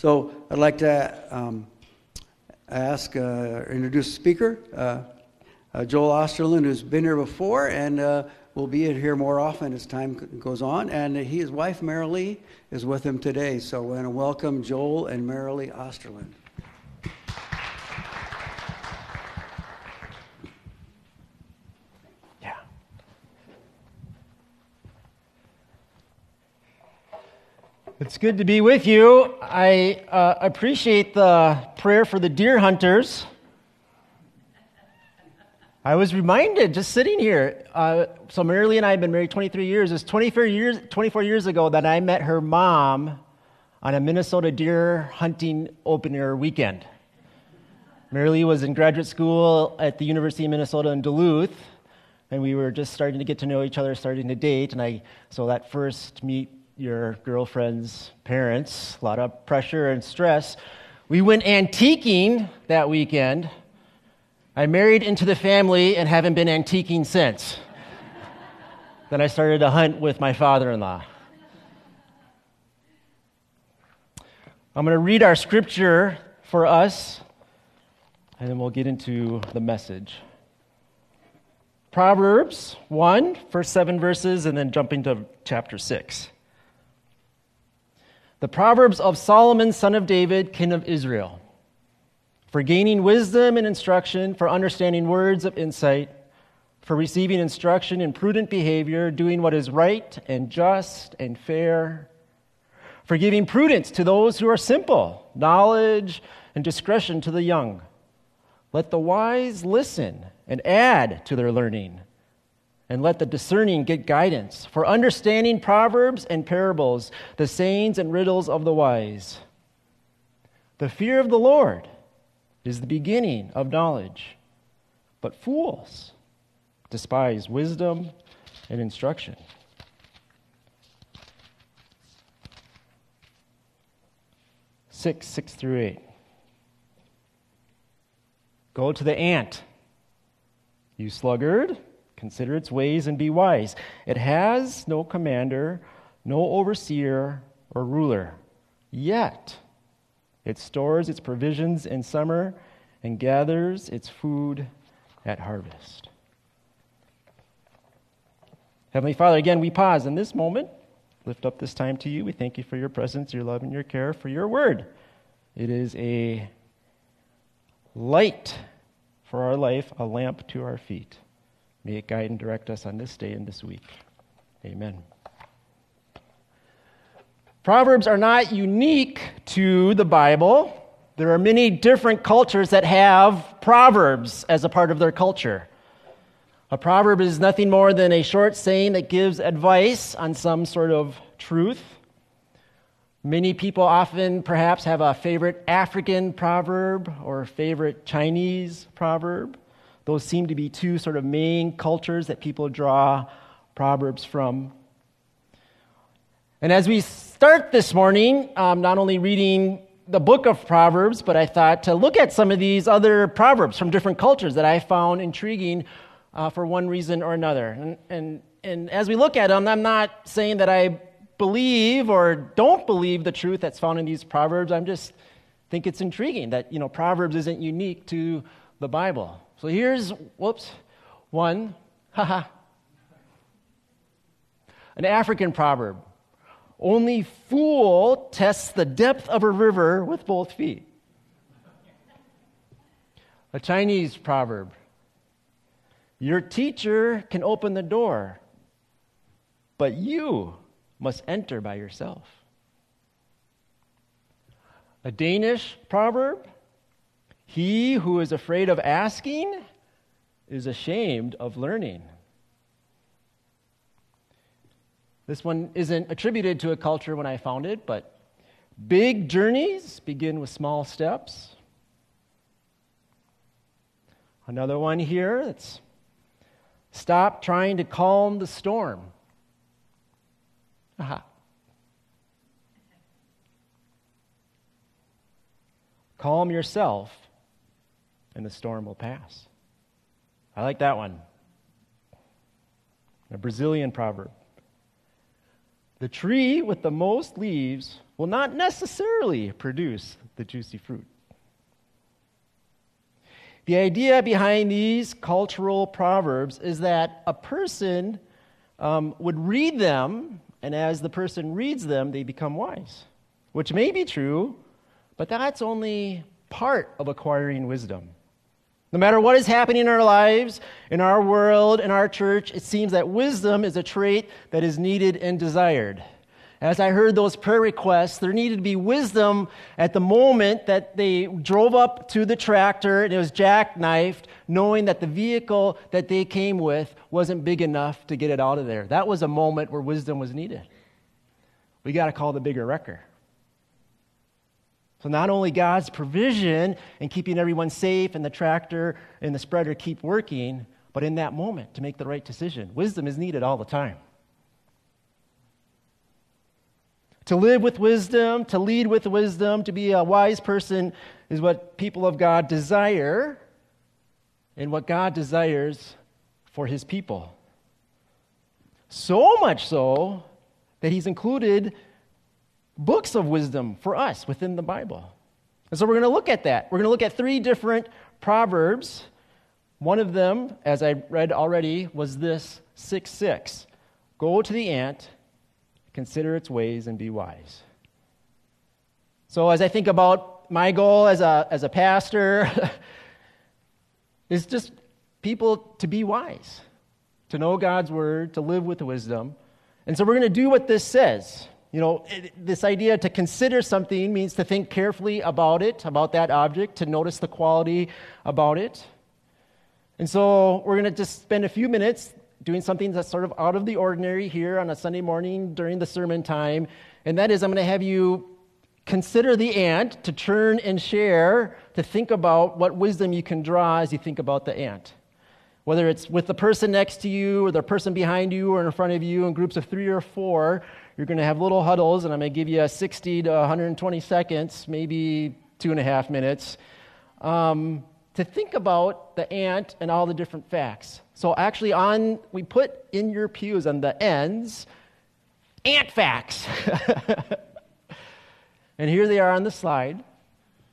So I'd like to um, ask, uh, introduce the speaker, uh, uh, Joel Osterlund, who's been here before and uh, will be here more often as time goes on. And his wife, Marilee, is with him today. So I want to welcome Joel and Marilee Osterlund. Good to be with you. I uh, appreciate the prayer for the deer hunters. I was reminded just sitting here. Uh, so, Marilee and I have been married 23 years. It's 24 years, 24 years ago that I met her mom on a Minnesota deer hunting open air weekend. Marilee was in graduate school at the University of Minnesota in Duluth, and we were just starting to get to know each other, starting to date. And I, so that first meet your girlfriend's parents, a lot of pressure and stress. We went antiquing that weekend. I married into the family and haven't been antiquing since. then I started to hunt with my father in law. I'm going to read our scripture for us, and then we'll get into the message. Proverbs 1, first seven verses, and then jumping to chapter 6. The Proverbs of Solomon, son of David, king of Israel. For gaining wisdom and instruction, for understanding words of insight, for receiving instruction in prudent behavior, doing what is right and just and fair, for giving prudence to those who are simple, knowledge and discretion to the young. Let the wise listen and add to their learning and let the discerning get guidance for understanding proverbs and parables, the sayings and riddles of the wise. The fear of the Lord is the beginning of knowledge, but fools despise wisdom and instruction. Six, six through eight. Go to the ant, you sluggard Consider its ways and be wise. It has no commander, no overseer or ruler. Yet it stores its provisions in summer and gathers its food at harvest. Heavenly Father, again, we pause in this moment. Lift up this time to you. We thank you for your presence, your love, and your care, for your word. It is a light for our life, a lamp to our feet. May it guide and direct us on this day and this week. Amen. Proverbs are not unique to the Bible. There are many different cultures that have proverbs as a part of their culture. A proverb is nothing more than a short saying that gives advice on some sort of truth. Many people often perhaps have a favorite African proverb or favorite Chinese proverb. Those seem to be two sort of main cultures that people draw Proverbs from. And as we start this morning, um, not only reading the book of Proverbs, but I thought to look at some of these other Proverbs from different cultures that I found intriguing uh, for one reason or another. And, and, and as we look at them, I'm not saying that I believe or don't believe the truth that's found in these Proverbs. I'm just think it's intriguing that, you know, Proverbs isn't unique to the Bible. So here's, whoops, one, haha. An African proverb. Only fool tests the depth of a river with both feet. A Chinese proverb. Your teacher can open the door, but you must enter by yourself. A Danish proverb. He who is afraid of asking is ashamed of learning. This one isn't attributed to a culture when I found it, but big journeys begin with small steps. Another one here that's stop trying to calm the storm. Aha. Calm yourself and the storm will pass. I like that one. A Brazilian proverb. The tree with the most leaves will not necessarily produce the juicy fruit. The idea behind these cultural proverbs is that a person um, would read them, and as the person reads them, they become wise, which may be true, but that's only part of acquiring wisdom. No matter what is happening in our lives, in our world, in our church, it seems that wisdom is a trait that is needed and desired. As I heard those prayer requests, there needed to be wisdom at the moment that they drove up to the tractor and it was jackknifed, knowing that the vehicle that they came with wasn't big enough to get it out of there. That was a moment where wisdom was needed. We got to call the bigger wrecker. So, not only God's provision and keeping everyone safe and the tractor and the spreader keep working, but in that moment to make the right decision. Wisdom is needed all the time. To live with wisdom, to lead with wisdom, to be a wise person is what people of God desire and what God desires for his people. So much so that he's included books of wisdom for us within the Bible. And so we're going to look at that. We're going to look at three different proverbs. One of them, as I read already, was this 6 6. Go to the ant, consider its ways, and be wise. So as I think about my goal as a, as a pastor, is just people to be wise, to know God's word, to live with wisdom. And so we're going to do what this says. You know, this idea to consider something means to think carefully about it, about that object, to notice the quality about it. And so we're going to just spend a few minutes doing something that's sort of out of the ordinary here on a Sunday morning during the sermon time. And that is, I'm going to have you consider the ant, to turn and share, to think about what wisdom you can draw as you think about the ant. Whether it's with the person next to you, or the person behind you, or in front of you, in groups of three or four, you're going to have little huddles, and I'm going to give you 60 to 120 seconds, maybe two and a half minutes, um, to think about the ant and all the different facts. So, actually, on we put in your pews on the ends ant facts. and here they are on the slide.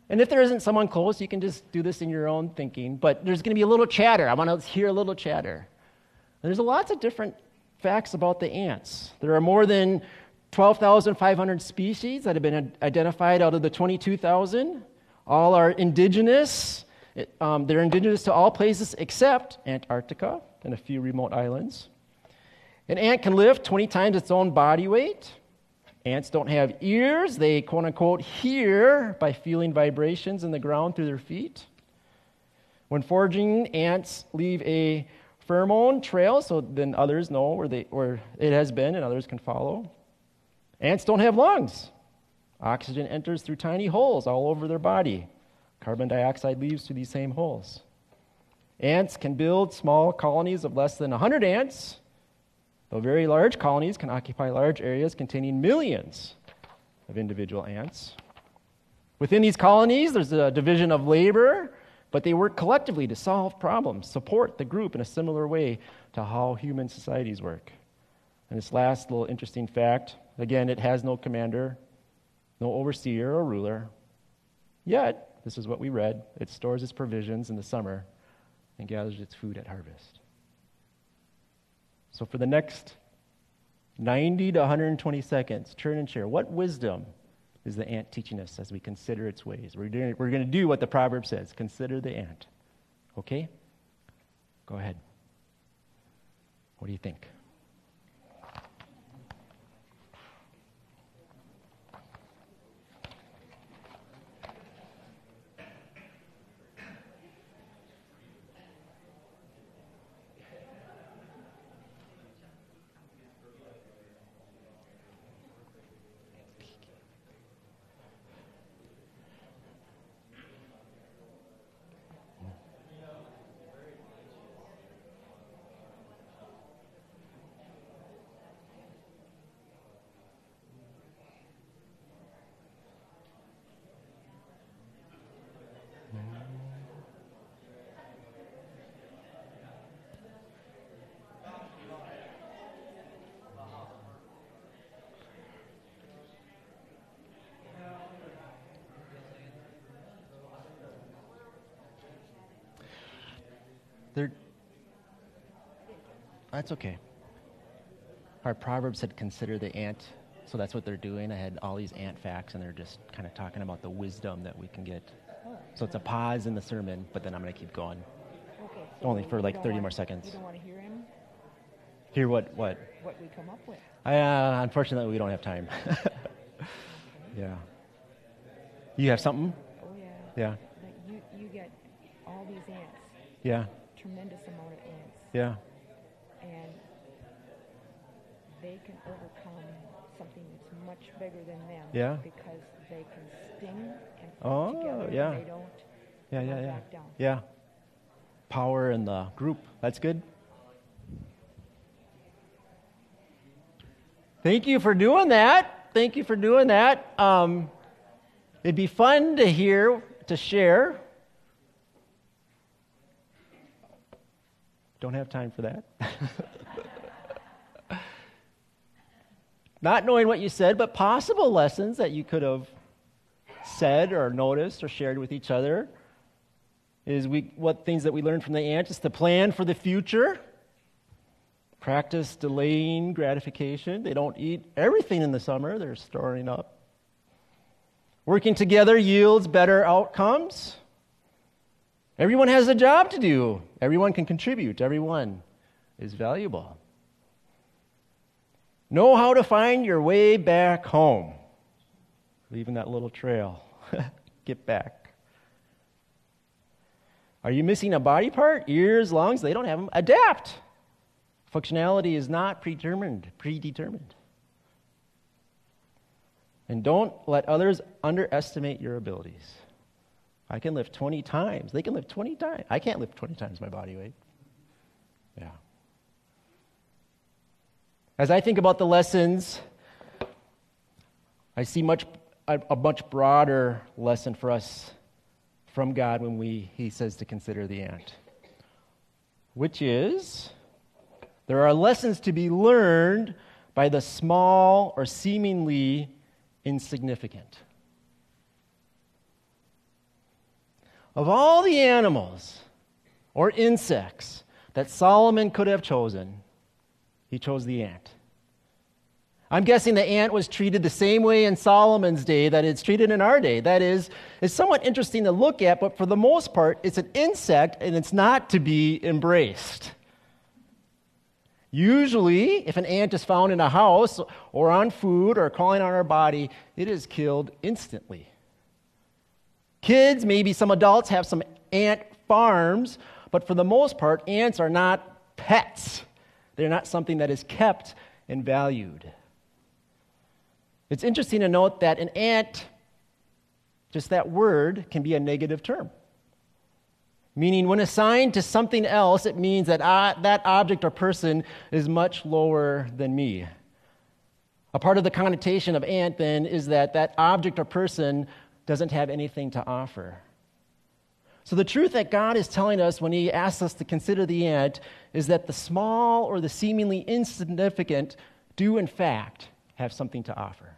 And if there isn't someone close, you can just do this in your own thinking. But there's going to be a little chatter. I want to hear a little chatter. There's lots of different facts about the ants. There are more than 12,500 species that have been identified out of the 22,000. All are indigenous. It, um, they're indigenous to all places except Antarctica and a few remote islands. An ant can lift 20 times its own body weight. Ants don't have ears. They, quote unquote, hear by feeling vibrations in the ground through their feet. When foraging, ants leave a pheromone trail so then others know where, they, where it has been and others can follow. Ants don't have lungs. Oxygen enters through tiny holes all over their body. Carbon dioxide leaves through these same holes. Ants can build small colonies of less than 100 ants, though very large colonies can occupy large areas containing millions of individual ants. Within these colonies, there's a division of labor but they work collectively to solve problems, support the group in a similar way to how human societies work. And this last little interesting fact again, it has no commander, no overseer or ruler. Yet, this is what we read it stores its provisions in the summer and gathers its food at harvest. So, for the next 90 to 120 seconds, turn and share. What wisdom is the ant teaching us as we consider its ways. We're, doing, we're going to do what the proverb says consider the ant. Okay? Go ahead. What do you think? That's okay. Our Proverbs said consider the ant, so that's what they're doing. I had all these ant facts, and they're just kind of talking about the wisdom that we can get. So it's a pause in the sermon, but then I'm going to keep going. Okay. so Only for like 30 want- more seconds. You don't want to hear him, Hear what? What? what we come up with. Uh, unfortunately, we don't have time. yeah. You have something? Oh, yeah. Yeah. You, you get all these ants, Yeah. tremendous amount of ants, Yeah. and they can overcome something that's much bigger than them. Yeah. Because they can sting and Oh, together. yeah. And they don't. Yeah. Yeah. Yeah. back down. Yeah. Power in the group. That's good. Thank you for doing that. Thank you for doing that. Um, it'd be fun to hear, to share. Don't have time for that. Not knowing what you said, but possible lessons that you could have said or noticed or shared with each other is we, what things that we learned from the ant is to plan for the future, practice delaying gratification. They don't eat everything in the summer, they're storing up. Working together yields better outcomes. Everyone has a job to do, everyone can contribute, everyone is valuable. Know how to find your way back home, leaving that little trail. Get back. Are you missing a body part? Ears, lungs, they don't have them. Adapt. Functionality is not predetermined, predetermined. And don't let others underestimate your abilities. I can lift 20 times. They can lift 20 times. I can't lift 20 times my body weight. Yeah. As I think about the lessons, I see much a, much broader lesson for us from God when we, he says to consider the ant, which is there are lessons to be learned by the small or seemingly insignificant. Of all the animals or insects that Solomon could have chosen, he chose the ant. I'm guessing the ant was treated the same way in Solomon's day that it's treated in our day. That is, it's somewhat interesting to look at, but for the most part, it's an insect and it's not to be embraced. Usually, if an ant is found in a house or on food or crawling on our body, it is killed instantly. Kids, maybe some adults have some ant farms, but for the most part, ants are not pets. They're not something that is kept and valued. It's interesting to note that an ant, just that word, can be a negative term. Meaning, when assigned to something else, it means that I, that object or person is much lower than me. A part of the connotation of ant, then, is that that object or person doesn't have anything to offer. So, the truth that God is telling us when He asks us to consider the ant is that the small or the seemingly insignificant do, in fact, have something to offer.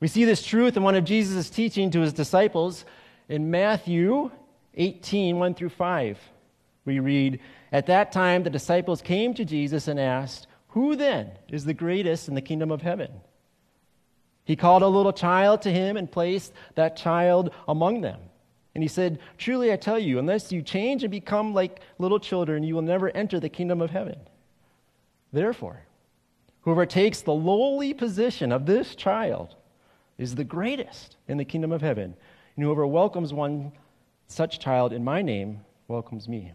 We see this truth in one of Jesus' teaching to his disciples in Matthew 18 1 through 5. We read, At that time, the disciples came to Jesus and asked, Who then is the greatest in the kingdom of heaven? He called a little child to him and placed that child among them. And he said, Truly I tell you, unless you change and become like little children, you will never enter the kingdom of heaven. Therefore, whoever takes the lowly position of this child is the greatest in the kingdom of heaven. And whoever welcomes one such child in my name welcomes me.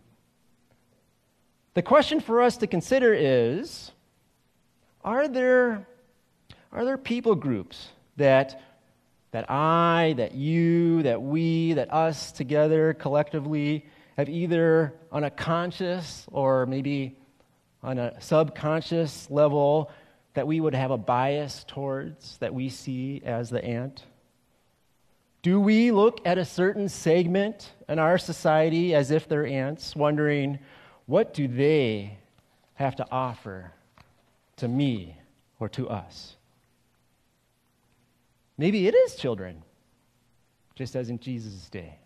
The question for us to consider is are there, are there people groups that, that I, that you, that we, that us together collectively have either on a conscious or maybe on a subconscious level that we would have a bias towards that we see as the ant? Do we look at a certain segment in our society as if they're ants, wondering, what do they have to offer to me or to us? Maybe it is children, just as in Jesus' day.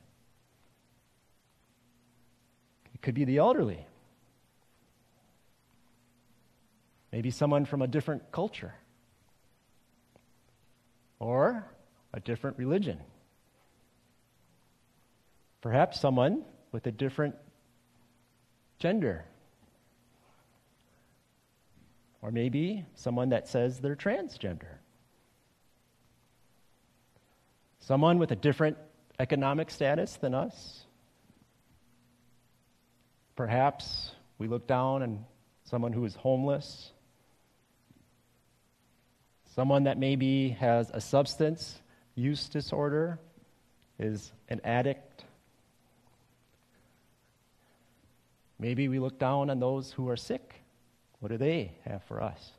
It could be the elderly. Maybe someone from a different culture or a different religion. Perhaps someone with a different gender. Or maybe someone that says they're transgender. Someone with a different economic status than us. Perhaps we look down on someone who is homeless. Someone that maybe has a substance use disorder, is an addict. Maybe we look down on those who are sick. What do they have for us?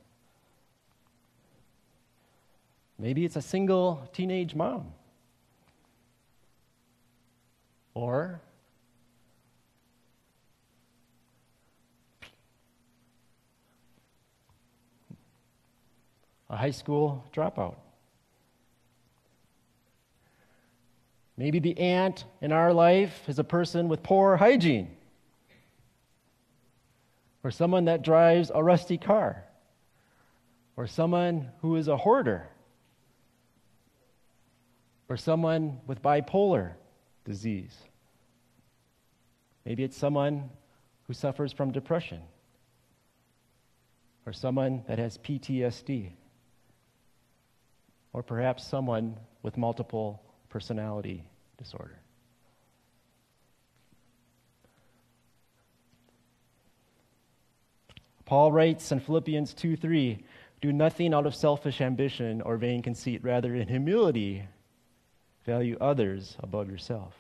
Maybe it's a single teenage mom. Or a high school dropout. Maybe the ant in our life is a person with poor hygiene, or someone that drives a rusty car, or someone who is a hoarder, or someone with bipolar disease. Maybe it's someone who suffers from depression, or someone that has PTSD, or perhaps someone with multiple personality disorder. Paul writes in Philippians 2 3, do nothing out of selfish ambition or vain conceit, rather, in humility, value others above yourself.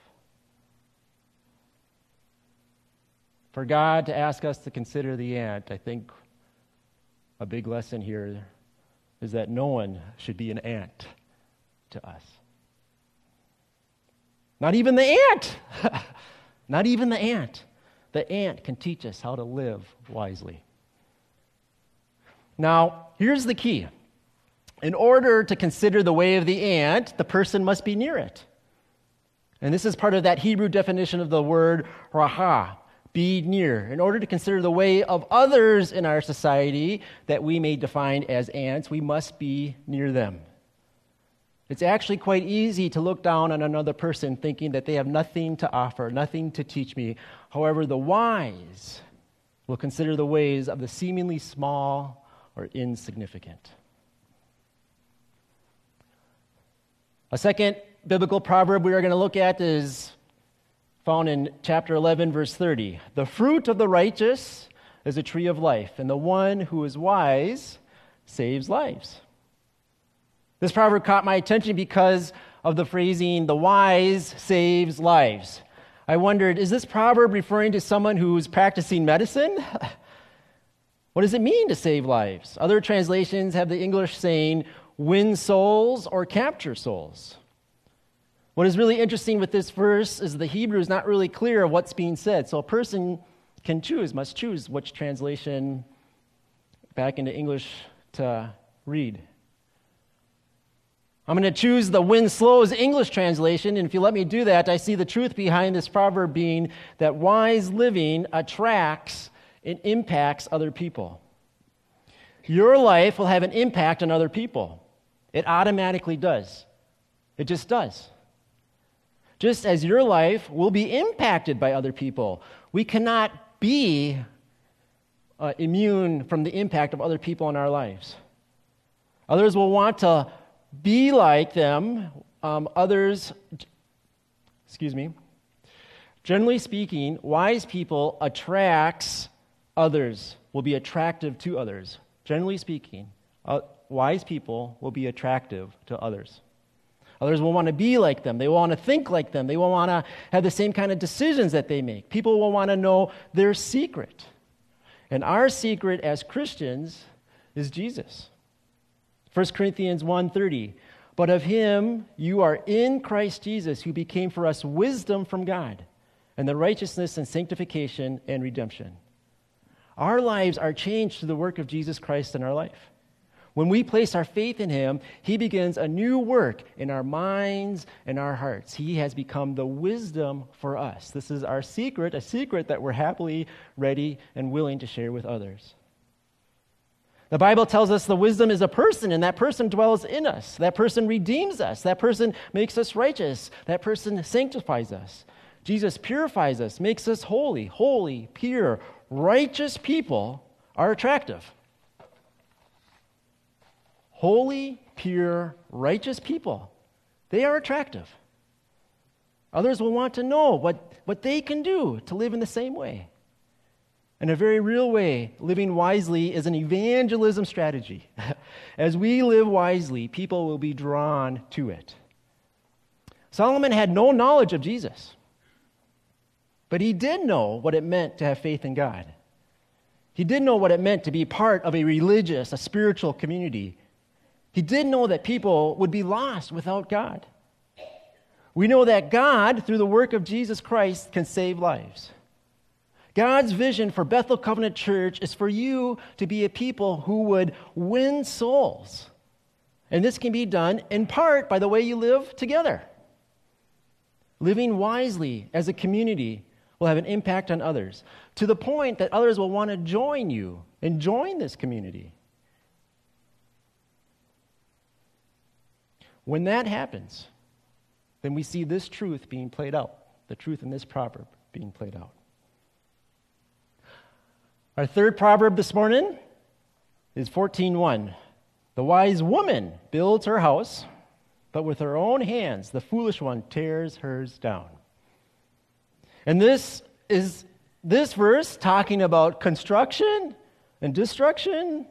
For God to ask us to consider the ant, I think a big lesson here is that no one should be an ant to us. Not even the ant. Not even the ant. The ant can teach us how to live wisely. Now, here's the key. In order to consider the way of the ant, the person must be near it. And this is part of that Hebrew definition of the word raha, be near. In order to consider the way of others in our society that we may define as ants, we must be near them. It's actually quite easy to look down on another person thinking that they have nothing to offer, nothing to teach me. However, the wise will consider the ways of the seemingly small or insignificant. A second biblical proverb we are going to look at is found in chapter 11, verse 30. The fruit of the righteous is a tree of life, and the one who is wise saves lives. This proverb caught my attention because of the phrasing, the wise saves lives. I wondered, is this proverb referring to someone who's practicing medicine? what does it mean to save lives? Other translations have the English saying, win souls or capture souls. What is really interesting with this verse is the Hebrew is not really clear of what's being said. So a person can choose, must choose which translation back into English to read. I'm going to choose the win souls English translation, and if you let me do that, I see the truth behind this proverb being that wise living attracts and impacts other people. Your life will have an impact on other people. It automatically does. It just does. Just as your life will be impacted by other people. We cannot be uh, immune from the impact of other people in our lives. Others will want to be like them. Um, others, excuse me. Generally speaking, wise people attracts others, will be attractive to others. Generally speaking, uh, wise people will be attractive to others. Others will want to be like them. They will want to think like them. They will want to have the same kind of decisions that they make. People will want to know their secret. And our secret as Christians is Jesus. 1 Corinthians 1:30 But of him you are in Christ Jesus who became for us wisdom from God and the righteousness and sanctification and redemption. Our lives are changed through the work of Jesus Christ in our life. When we place our faith in Him, He begins a new work in our minds and our hearts. He has become the wisdom for us. This is our secret, a secret that we're happily ready and willing to share with others. The Bible tells us the wisdom is a person, and that person dwells in us. That person redeems us. That person makes us righteous. That person sanctifies us. Jesus purifies us, makes us holy. Holy, pure, righteous people are attractive. Holy, pure, righteous people, they are attractive. Others will want to know what, what they can do to live in the same way. In a very real way, living wisely is an evangelism strategy. As we live wisely, people will be drawn to it. Solomon had no knowledge of Jesus, but he did know what it meant to have faith in God. He did know what it meant to be part of a religious, a spiritual community he did know that people would be lost without God. We know that God, through the work of Jesus Christ, can save lives. God's vision for Bethel Covenant Church is for you to be a people who would win souls. And this can be done in part by the way you live together. Living wisely as a community will have an impact on others to the point that others will want to join you and join this community. When that happens, then we see this truth being played out, the truth in this proverb being played out. Our third proverb this morning is 14:1. The wise woman builds her house, but with her own hands the foolish one tears hers down. And this is this verse talking about construction and destruction.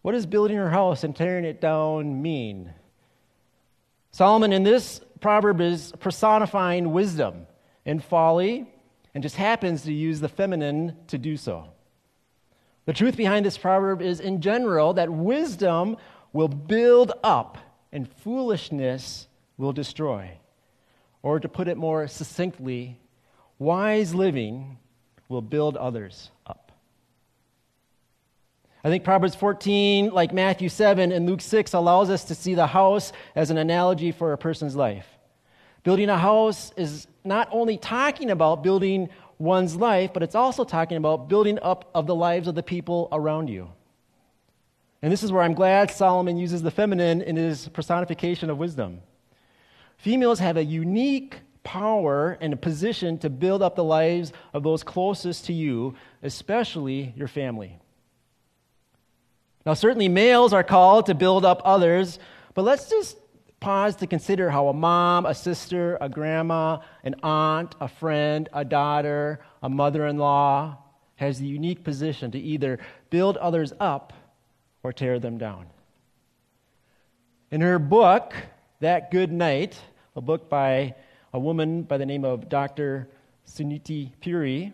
What does building her house and tearing it down mean? Solomon in this proverb is personifying wisdom and folly and just happens to use the feminine to do so. The truth behind this proverb is, in general, that wisdom will build up and foolishness will destroy. Or to put it more succinctly, wise living will build others. I think Proverbs 14, like Matthew 7 and Luke 6, allows us to see the house as an analogy for a person's life. Building a house is not only talking about building one's life, but it's also talking about building up of the lives of the people around you. And this is where I'm glad Solomon uses the feminine in his personification of wisdom. Females have a unique power and a position to build up the lives of those closest to you, especially your family. Now, certainly males are called to build up others, but let's just pause to consider how a mom, a sister, a grandma, an aunt, a friend, a daughter, a mother in law has the unique position to either build others up or tear them down. In her book, That Good Night, a book by a woman by the name of Dr. Sunita Puri,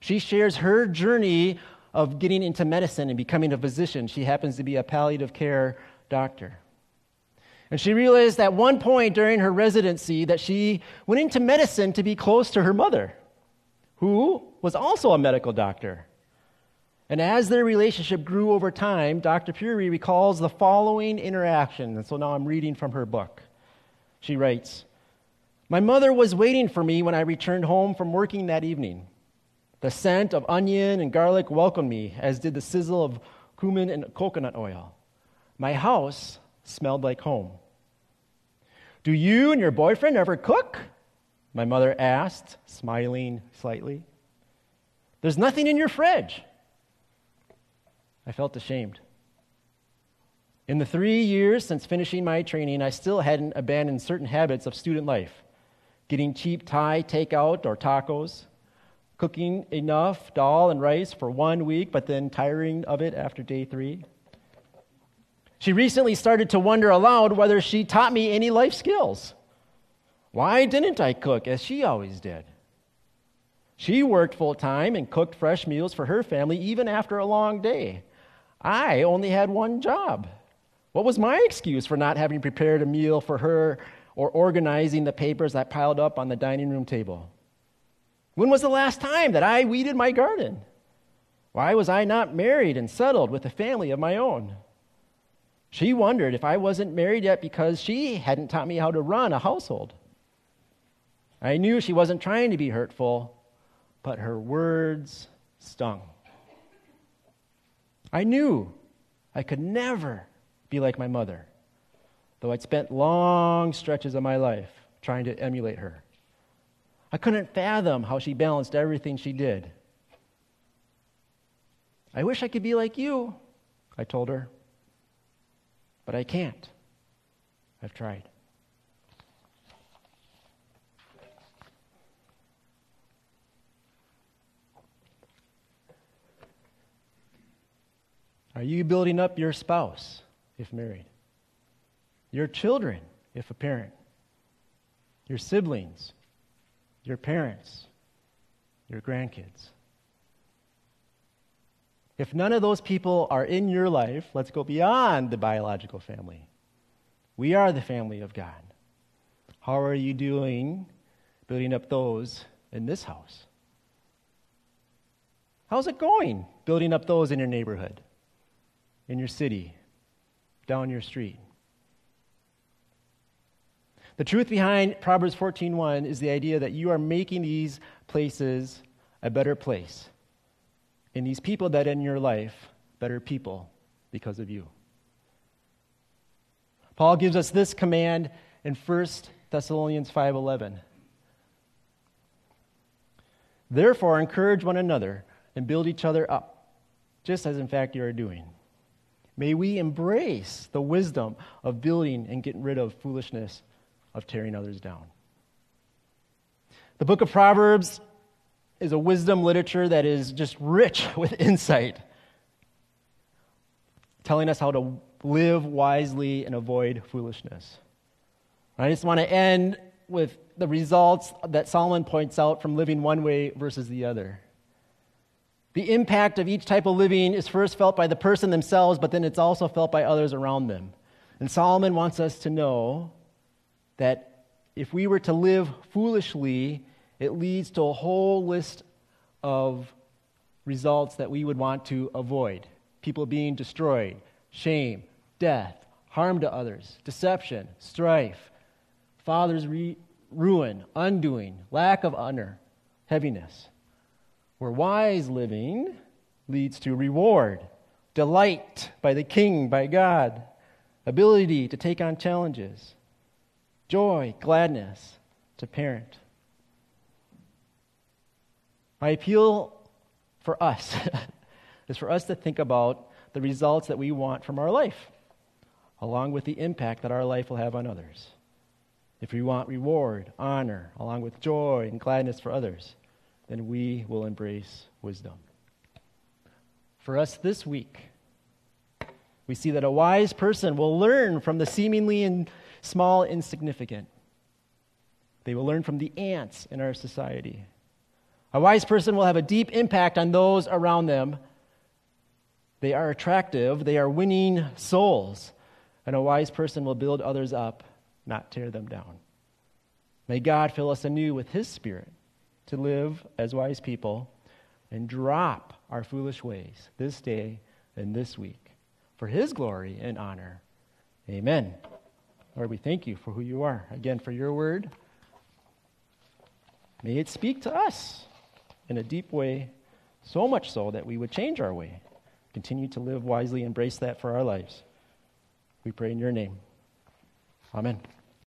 she shares her journey of getting into medicine and becoming a physician. She happens to be a palliative care doctor. And she realized at one point during her residency that she went into medicine to be close to her mother, who was also a medical doctor. And as their relationship grew over time, Dr. Puri recalls the following interaction. And so now I'm reading from her book. She writes My mother was waiting for me when I returned home from working that evening. The scent of onion and garlic welcomed me, as did the sizzle of cumin and coconut oil. My house smelled like home. Do you and your boyfriend ever cook? My mother asked, smiling slightly. There's nothing in your fridge. I felt ashamed. In the three years since finishing my training, I still hadn't abandoned certain habits of student life getting cheap Thai takeout or tacos, cooking enough dal and rice for one week, but then tiring of it after day three. She recently started to wonder aloud whether she taught me any life skills. Why didn't I cook as she always did? She worked full time and cooked fresh meals for her family even after a long day. I only had one job. What was my excuse for not having prepared a meal for her or organizing the papers that piled up on the dining room table? When was the last time that I weeded my garden? Why was I not married and settled with a family of my own? She wondered if I wasn't married yet because she hadn't taught me how to run a household. I knew she wasn't trying to be hurtful, but her words stung. I knew I could never be like my mother, though I'd spent long stretches of my life trying to emulate her. I couldn't fathom how she balanced everything she did. I wish I could be like you, I told her, but I can't. I've tried. Are you building up your spouse if married? Your children if a parent? Your siblings? Your parents? Your grandkids? If none of those people are in your life, let's go beyond the biological family. We are the family of God. How are you doing building up those in this house? How's it going building up those in your neighborhood? in your city, down your street. The truth behind Proverbs 14:1 is the idea that you are making these places a better place. And these people that in your life better people because of you. Paul gives us this command in 1 Thessalonians 5:11. Therefore encourage one another and build each other up, just as in fact you are doing. May we embrace the wisdom of building and getting rid of foolishness of tearing others down. The book of Proverbs is a wisdom literature that is just rich with insight, telling us how to live wisely and avoid foolishness. I just want to end with the results that Solomon points out from living one way versus the other. The impact of each type of living is first felt by the person themselves, but then it's also felt by others around them. And Solomon wants us to know that if we were to live foolishly, it leads to a whole list of results that we would want to avoid. People being destroyed, shame, death, harm to others, deception, strife, father's re- ruin, undoing, lack of honor, heaviness. Where wise living leads to reward, delight by the king, by God, ability to take on challenges, joy, gladness to parent. My appeal for us is for us to think about the results that we want from our life, along with the impact that our life will have on others. If we want reward, honor, along with joy and gladness for others, then we will embrace wisdom. For us this week, we see that a wise person will learn from the seemingly in small, insignificant. They will learn from the ants in our society. A wise person will have a deep impact on those around them. They are attractive, they are winning souls. And a wise person will build others up, not tear them down. May God fill us anew with His Spirit to live as wise people and drop our foolish ways this day and this week for His glory and honor. Amen. Lord, we thank you for who you are. Again, for your word. May it speak to us in a deep way, so much so that we would change our way, continue to live wisely, embrace that for our lives. We pray in your name. Amen.